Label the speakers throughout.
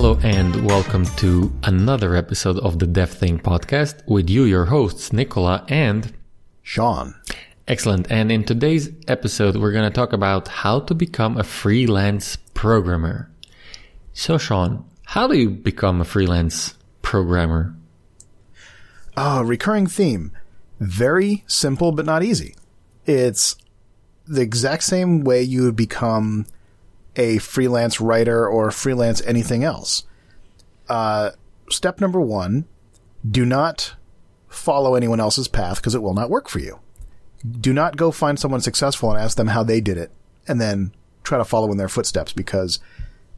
Speaker 1: Hello and welcome to another episode of the DevThink podcast with you, your hosts, Nicola and
Speaker 2: Sean.
Speaker 1: Excellent. And in today's episode, we're going to talk about how to become a freelance programmer. So, Sean, how do you become a freelance programmer?
Speaker 2: Ah, recurring theme. Very simple, but not easy. It's the exact same way you would become a freelance writer or freelance anything else. Uh, step number one, do not follow anyone else's path because it will not work for you. Do not go find someone successful and ask them how they did it and then try to follow in their footsteps because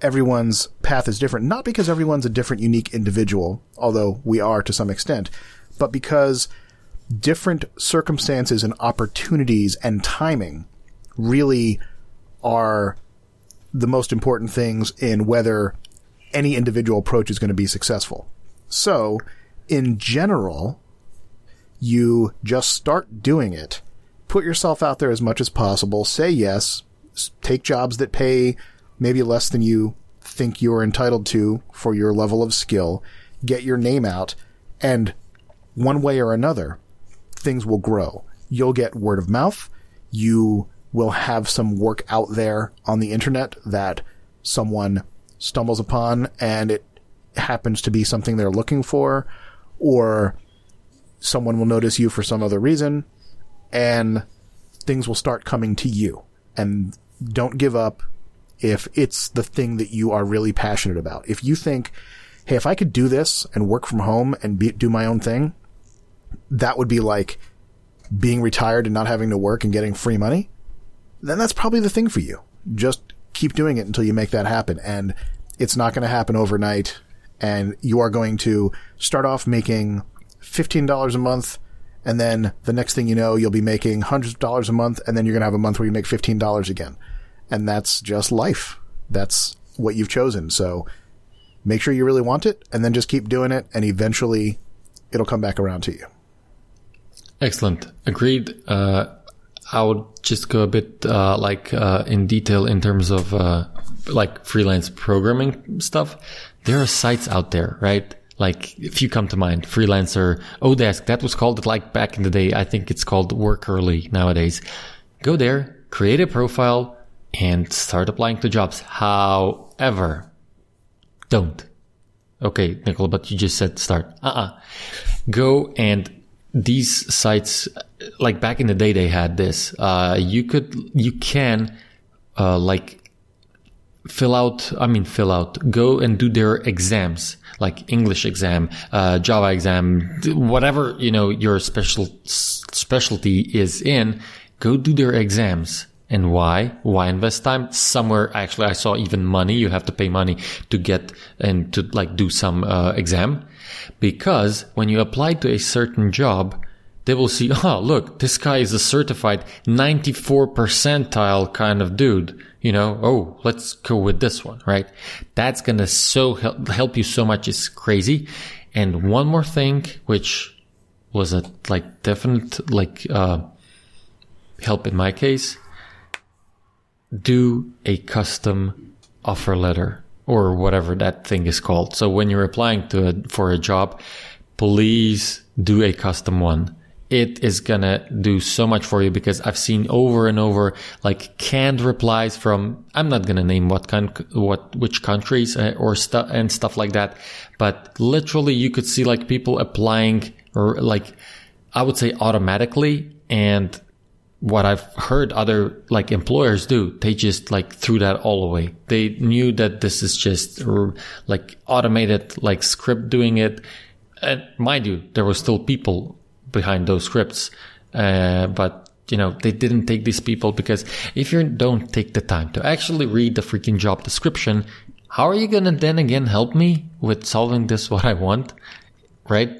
Speaker 2: everyone's path is different. Not because everyone's a different, unique individual, although we are to some extent, but because different circumstances and opportunities and timing really are the most important things in whether any individual approach is going to be successful. So, in general, you just start doing it. Put yourself out there as much as possible. Say yes. Take jobs that pay maybe less than you think you're entitled to for your level of skill. Get your name out. And one way or another, things will grow. You'll get word of mouth. You will have some work out there on the internet that someone stumbles upon and it happens to be something they're looking for or someone will notice you for some other reason and things will start coming to you and don't give up if it's the thing that you are really passionate about. If you think, Hey, if I could do this and work from home and be, do my own thing, that would be like being retired and not having to work and getting free money. Then that's probably the thing for you. Just keep doing it until you make that happen. And it's not going to happen overnight. And you are going to start off making $15 a month. And then the next thing you know, you'll be making hundreds of dollars a month. And then you're going to have a month where you make $15 again. And that's just life. That's what you've chosen. So make sure you really want it and then just keep doing it. And eventually it'll come back around to you.
Speaker 1: Excellent. Agreed. Uh, I would just go a bit uh, like uh, in detail in terms of uh, like freelance programming stuff. There are sites out there, right? Like if you come to mind, freelancer, Odesk, that was called it like back in the day. I think it's called Workly nowadays. Go there, create a profile, and start applying to jobs. However, don't. Okay, Nicole, but you just said start. Uh-uh. Go and these sites, like back in the day, they had this. Uh, you could, you can, uh, like fill out, I mean, fill out, go and do their exams, like English exam, uh, Java exam, whatever, you know, your special specialty is in, go do their exams. And why? Why invest time? Somewhere, actually, I saw even money. You have to pay money to get and to like do some uh, exam. Because when you apply to a certain job, they will see, oh, look, this guy is a certified 94 percentile kind of dude. You know, oh, let's go with this one, right? That's going to so help, help you so much. It's crazy. And one more thing, which was a like definite like, uh, help in my case, do a custom offer letter or whatever that thing is called. So when you're applying to a, for a job, please do a custom one. It is gonna do so much for you because I've seen over and over like canned replies from I'm not gonna name what kind what which countries uh, or stuff and stuff like that, but literally you could see like people applying or like I would say automatically and what I've heard other like employers do, they just like threw that all away. They knew that this is just like automated, like script doing it. And mind you, there were still people behind those scripts. Uh, but you know, they didn't take these people because if you don't take the time to actually read the freaking job description, how are you going to then again help me with solving this what I want? Right?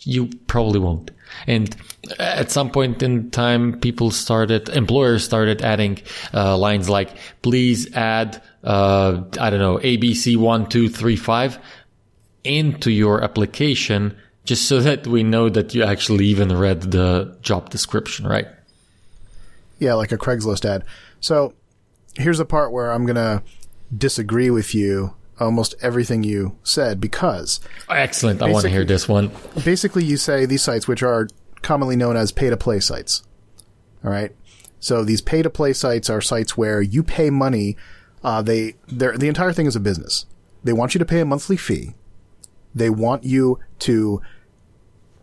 Speaker 1: You probably won't. And at some point in time, people started, employers started adding uh, lines like, please add, uh, I don't know, ABC1235 into your application just so that we know that you actually even read the job description, right?
Speaker 2: Yeah, like a Craigslist ad. So here's the part where I'm going to disagree with you almost everything you said because
Speaker 1: Excellent. I want to hear this one.
Speaker 2: basically you say these sites which are commonly known as pay to play sites. All right. So these pay to play sites are sites where you pay money. Uh, they, they're, the entire thing is a business. They want you to pay a monthly fee. They want you to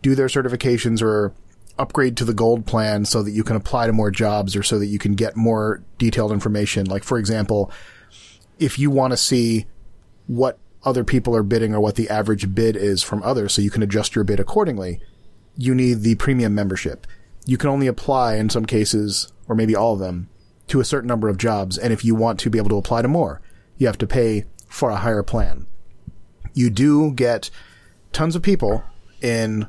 Speaker 2: do their certifications or upgrade to the gold plan so that you can apply to more jobs or so that you can get more detailed information. Like, for example, if you want to see what other people are bidding or what the average bid is from others so you can adjust your bid accordingly, you need the premium membership. You can only apply in some cases, or maybe all of them, to a certain number of jobs. And if you want to be able to apply to more, you have to pay for a higher plan. You do get tons of people in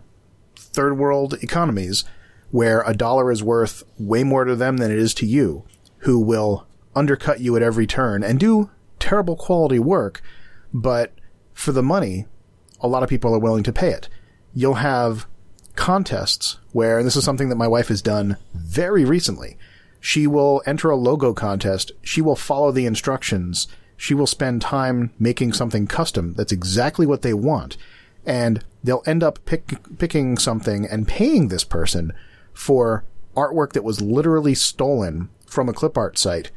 Speaker 2: third world economies where a dollar is worth way more to them than it is to you, who will undercut you at every turn and do terrible quality work, but for the money, a lot of people are willing to pay it. You'll have contests where, and this is something that my wife has done very recently. She will enter a logo contest. She will follow the instructions. She will spend time making something custom that's exactly what they want. And they'll end up pick, picking something and paying this person for artwork that was literally stolen from a clip art site.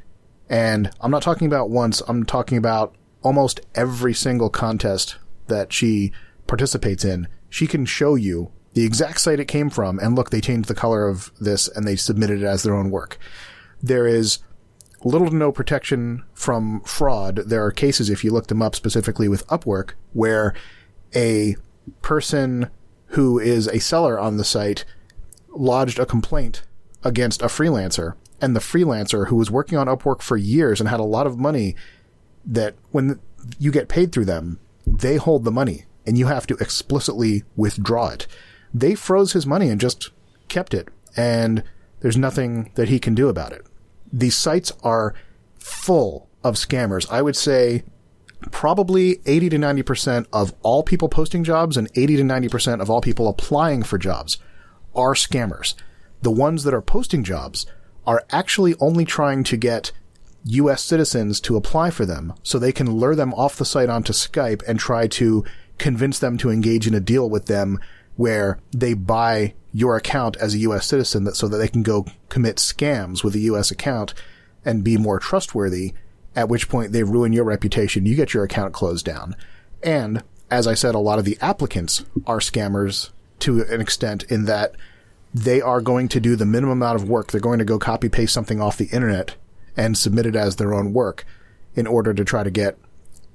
Speaker 2: And I'm not talking about once, I'm talking about almost every single contest that she participates in. She can show you the exact site it came from and look, they changed the color of this and they submitted it as their own work. There is little to no protection from fraud. There are cases, if you look them up specifically with Upwork, where a person who is a seller on the site lodged a complaint against a freelancer and the freelancer who was working on Upwork for years and had a lot of money that when you get paid through them, they hold the money and you have to explicitly withdraw it. They froze his money and just kept it and there's nothing that he can do about it. These sites are full of scammers. I would say probably 80 to 90% of all people posting jobs and 80 to 90% of all people applying for jobs are scammers. The ones that are posting jobs are actually only trying to get US citizens to apply for them so they can lure them off the site onto Skype and try to convince them to engage in a deal with them where they buy your account as a US citizen that so that they can go commit scams with a US account and be more trustworthy at which point they ruin your reputation. You get your account closed down. And as I said, a lot of the applicants are scammers to an extent in that they are going to do the minimum amount of work. They're going to go copy paste something off the internet and submit it as their own work in order to try to get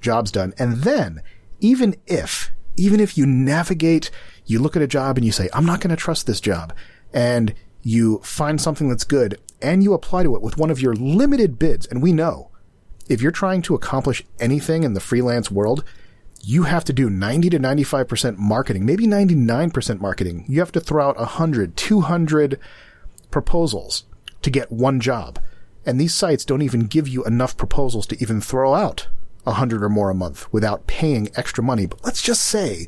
Speaker 2: jobs done. And then, even if, even if you navigate, you look at a job and you say, I'm not going to trust this job, and you find something that's good and you apply to it with one of your limited bids, and we know if you're trying to accomplish anything in the freelance world, you have to do 90 to 95% marketing, maybe 99% marketing. You have to throw out 100, 200 proposals to get one job. And these sites don't even give you enough proposals to even throw out 100 or more a month without paying extra money. But let's just say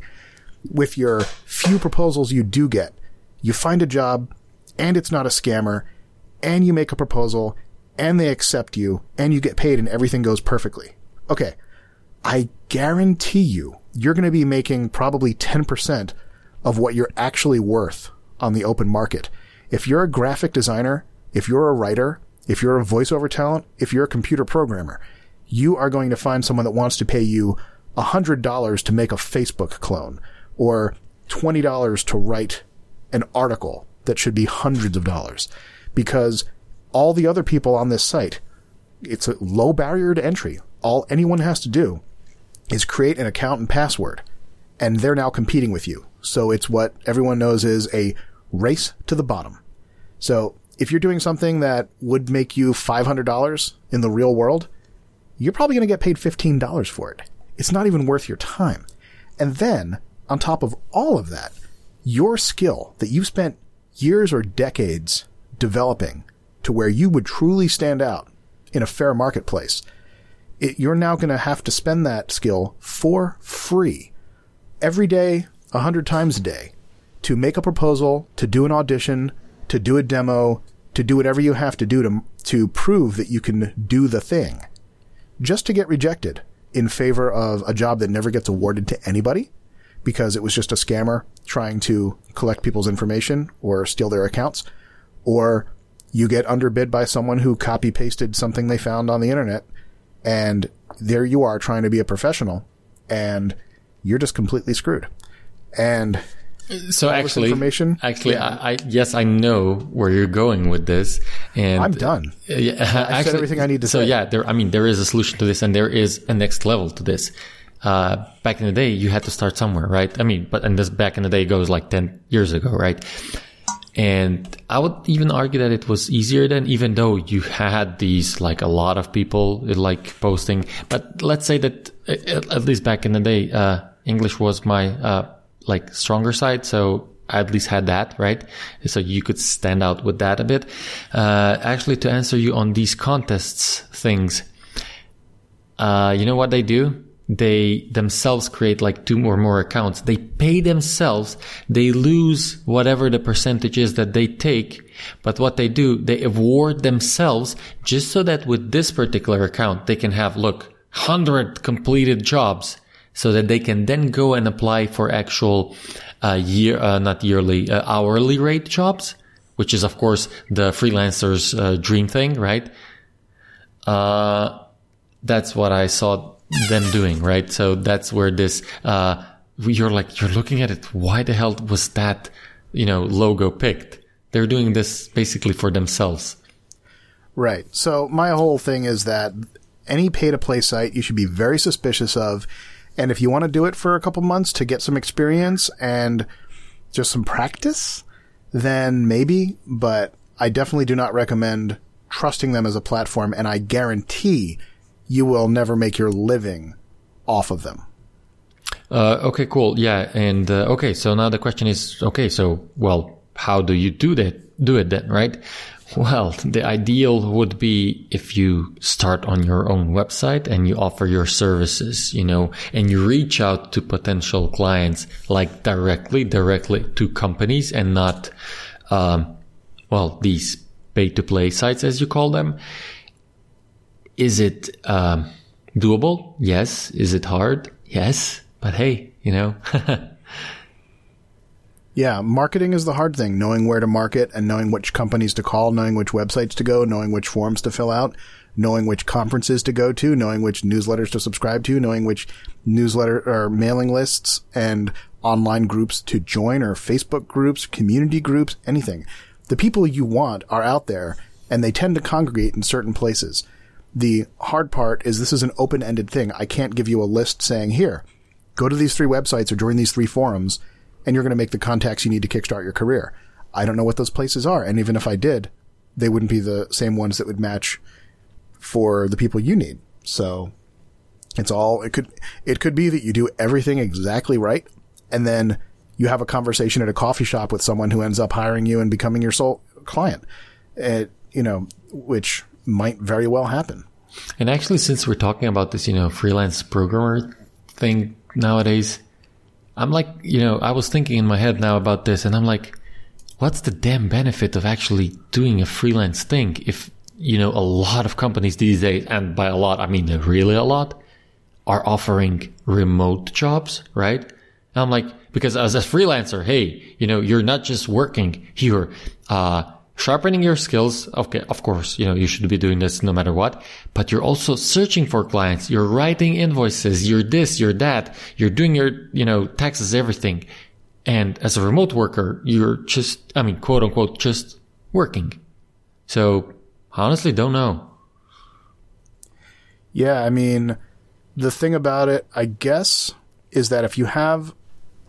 Speaker 2: with your few proposals you do get, you find a job and it's not a scammer and you make a proposal and they accept you and you get paid and everything goes perfectly. Okay. I guarantee you, you're going to be making probably 10% of what you're actually worth on the open market. If you're a graphic designer, if you're a writer, if you're a voiceover talent, if you're a computer programmer, you are going to find someone that wants to pay you $100 to make a Facebook clone or $20 to write an article that should be hundreds of dollars because all the other people on this site, it's a low barrier to entry. All anyone has to do is create an account and password and they're now competing with you. So it's what everyone knows is a race to the bottom. So if you're doing something that would make you $500 in the real world, you're probably going to get paid $15 for it. It's not even worth your time. And then on top of all of that, your skill that you've spent years or decades developing to where you would truly stand out in a fair marketplace, it, you're now going to have to spend that skill for free every day, a hundred times a day to make a proposal, to do an audition, to do a demo, to do whatever you have to do to, to prove that you can do the thing. Just to get rejected in favor of a job that never gets awarded to anybody because it was just a scammer trying to collect people's information or steal their accounts, or you get underbid by someone who copy pasted something they found on the internet and there you are trying to be a professional and you're just completely screwed. And
Speaker 1: so actually,
Speaker 2: information?
Speaker 1: actually,
Speaker 2: Yeah.
Speaker 1: I, I yes, I know where you're going with this, and
Speaker 2: I'm done.
Speaker 1: Uh, yeah, actually,
Speaker 2: everything I need to
Speaker 1: so
Speaker 2: say.
Speaker 1: yeah, there. I mean, there is a solution to this, and there is a next level to this. Uh, back in the day, you had to start somewhere, right? I mean, but and this back in the day goes like ten years ago, right? And I would even argue that it was easier then, even though you had these like a lot of people like posting. But let's say that uh, at least back in the day, uh, English was my uh, like stronger side, so I at least had that right. So you could stand out with that a bit. Uh, actually, to answer you on these contests things, uh, you know what they do? They themselves create like two or more accounts. They pay themselves. They lose whatever the percentage is that they take. But what they do, they award themselves just so that with this particular account, they can have, look, 100 completed jobs so that they can then go and apply for actual, uh, year, uh, not yearly, uh, hourly rate jobs, which is of course the freelancer's, uh, dream thing, right? Uh, that's what I saw them doing, right? So that's where this, uh, you're like, you're looking at it. Why the hell was that, you know, logo picked? They're doing this basically for themselves.
Speaker 2: Right. So my whole thing is that any pay to play site you should be very suspicious of. And if you want to do it for a couple months to get some experience and just some practice, then maybe, but I definitely do not recommend trusting them as a platform. And I guarantee you will never make your living off of them.
Speaker 1: Uh, okay, cool. Yeah. And, uh, okay. So now the question is, okay. So, well, how do you do that? Do it then, right? Well, the ideal would be if you start on your own website and you offer your services, you know, and you reach out to potential clients like directly, directly to companies and not, um, well, these pay to play sites as you call them. Is it, um, doable? Yes. Is it hard? Yes. But hey, you know,
Speaker 2: Yeah, marketing is the hard thing. Knowing where to market and knowing which companies to call, knowing which websites to go, knowing which forms to fill out, knowing which conferences to go to, knowing which newsletters to subscribe to, knowing which newsletter or mailing lists and online groups to join or Facebook groups, community groups, anything. The people you want are out there and they tend to congregate in certain places. The hard part is this is an open-ended thing. I can't give you a list saying here, go to these three websites or join these three forums and you're going to make the contacts you need to kickstart your career. I don't know what those places are. And even if I did, they wouldn't be the same ones that would match for the people you need. So it's all, it could, it could be that you do everything exactly right. And then you have a conversation at a coffee shop with someone who ends up hiring you and becoming your sole client. It, you know, which might very well happen.
Speaker 1: And actually, since we're talking about this, you know, freelance programmer thing nowadays, I'm like, you know, I was thinking in my head now about this and I'm like, what's the damn benefit of actually doing a freelance thing if, you know, a lot of companies these days, and by a lot, I mean really a lot, are offering remote jobs, right? And I'm like, because as a freelancer, hey, you know, you're not just working, you're, uh, sharpening your skills. Okay, of course, you know, you should be doing this no matter what, but you're also searching for clients. You're writing invoices. You're this, you're that. You're doing your, you know, taxes, everything. And as a remote worker, you're just, I mean, quote unquote, just working. So honestly, don't know.
Speaker 2: Yeah, I mean, the thing about it, I guess, is that if you have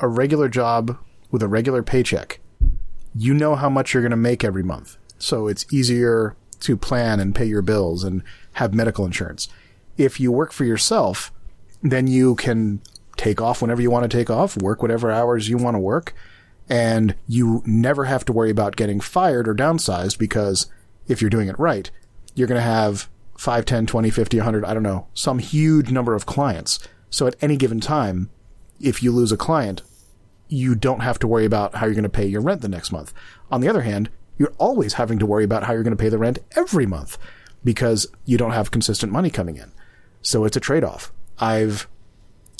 Speaker 2: a regular job with a regular paycheck, you know how much you're going to make every month. So it's easier to plan and pay your bills and have medical insurance. If you work for yourself, then you can take off whenever you want to take off, work whatever hours you want to work, and you never have to worry about getting fired or downsized because if you're doing it right, you're going to have 5, 10, 20, 50, 100, I don't know, some huge number of clients. So at any given time, if you lose a client, you don't have to worry about how you're going to pay your rent the next month. On the other hand, you're always having to worry about how you're going to pay the rent every month because you don't have consistent money coming in. So it's a trade off. I've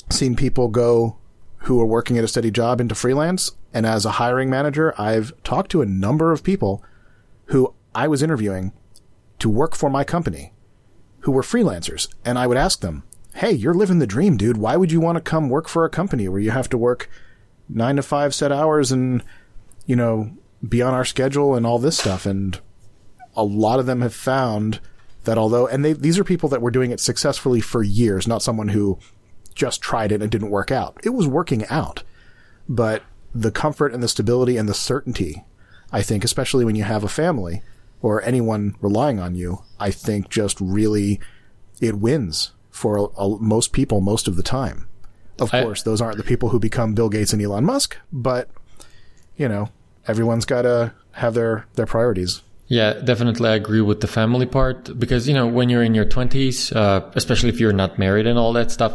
Speaker 2: seen people go who are working at a steady job into freelance. And as a hiring manager, I've talked to a number of people who I was interviewing to work for my company who were freelancers. And I would ask them, Hey, you're living the dream, dude. Why would you want to come work for a company where you have to work nine to five set hours and, you know, be on our schedule and all this stuff? And a lot of them have found that although, and they, these are people that were doing it successfully for years, not someone who just tried it and didn't work out. It was working out, but the comfort and the stability and the certainty, I think, especially when you have a family or anyone relying on you, I think just really it wins for a, a, most people most of the time. Of I, course, those aren't the people who become Bill Gates and Elon Musk, but you know, everyone's got to have their their priorities.
Speaker 1: Yeah, definitely. I agree with the family part because, you know, when you're in your 20s, uh, especially if you're not married and all that stuff,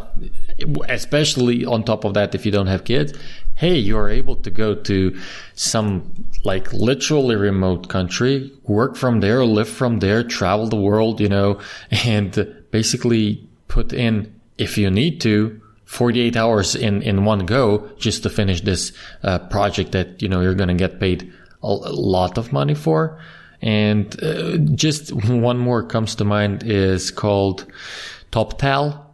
Speaker 1: especially on top of that, if you don't have kids, hey, you're able to go to some like literally remote country, work from there, live from there, travel the world, you know, and basically put in, if you need to, 48 hours in, in one go just to finish this uh, project that, you know, you're going to get paid a lot of money for. And uh, just one more comes to mind is called TopTal,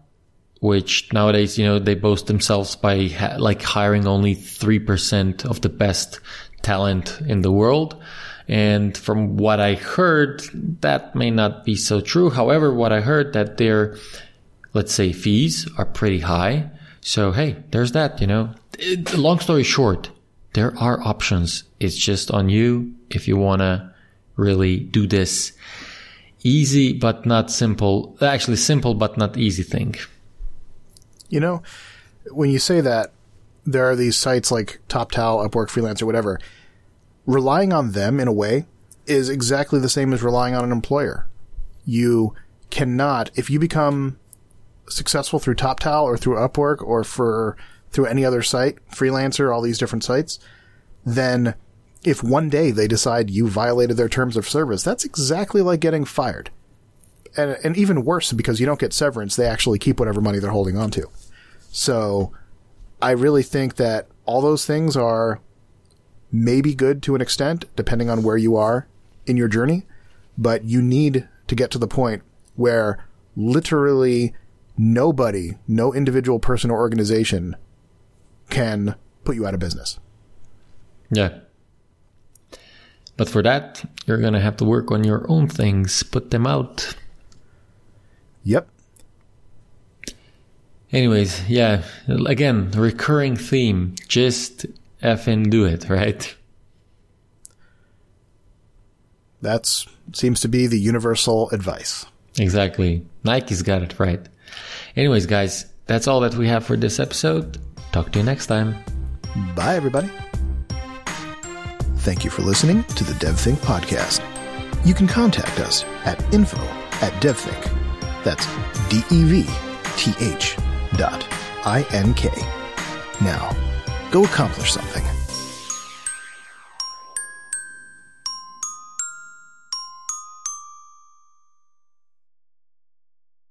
Speaker 1: which nowadays, you know, they boast themselves by ha- like hiring only 3% of the best talent in the world. And from what I heard, that may not be so true. However, what I heard that their, let's say, fees are pretty high. So, hey, there's that, you know. Long story short, there are options. It's just on you if you want to really do this easy but not simple, actually simple but not easy thing.
Speaker 2: You know, when you say that, there are these sites like TopTal, Upwork, Freelancer, whatever. Relying on them in a way is exactly the same as relying on an employer. You cannot, if you become successful through TopTal or through Upwork or for through any other site, Freelancer, all these different sites, then if one day they decide you violated their terms of service, that's exactly like getting fired. And, and even worse, because you don't get severance, they actually keep whatever money they're holding on to. So I really think that all those things are maybe good to an extent, depending on where you are in your journey, but you need to get to the point where literally nobody, no individual person or organization can put you out of business.
Speaker 1: Yeah. But for that, you're going to have to work on your own things, put them out.
Speaker 2: Yep.
Speaker 1: Anyways, yeah, again, recurring theme. Just effing do it, right?
Speaker 2: That seems to be the universal advice.
Speaker 1: Exactly. Nike's got it right. Anyways, guys, that's all that we have for this episode. Talk to you next time.
Speaker 2: Bye, everybody. Thank you for listening to the DevThink podcast. You can contact us at info at devthink. That's D-E-V-T-H dot I-N-K. Now, go accomplish something.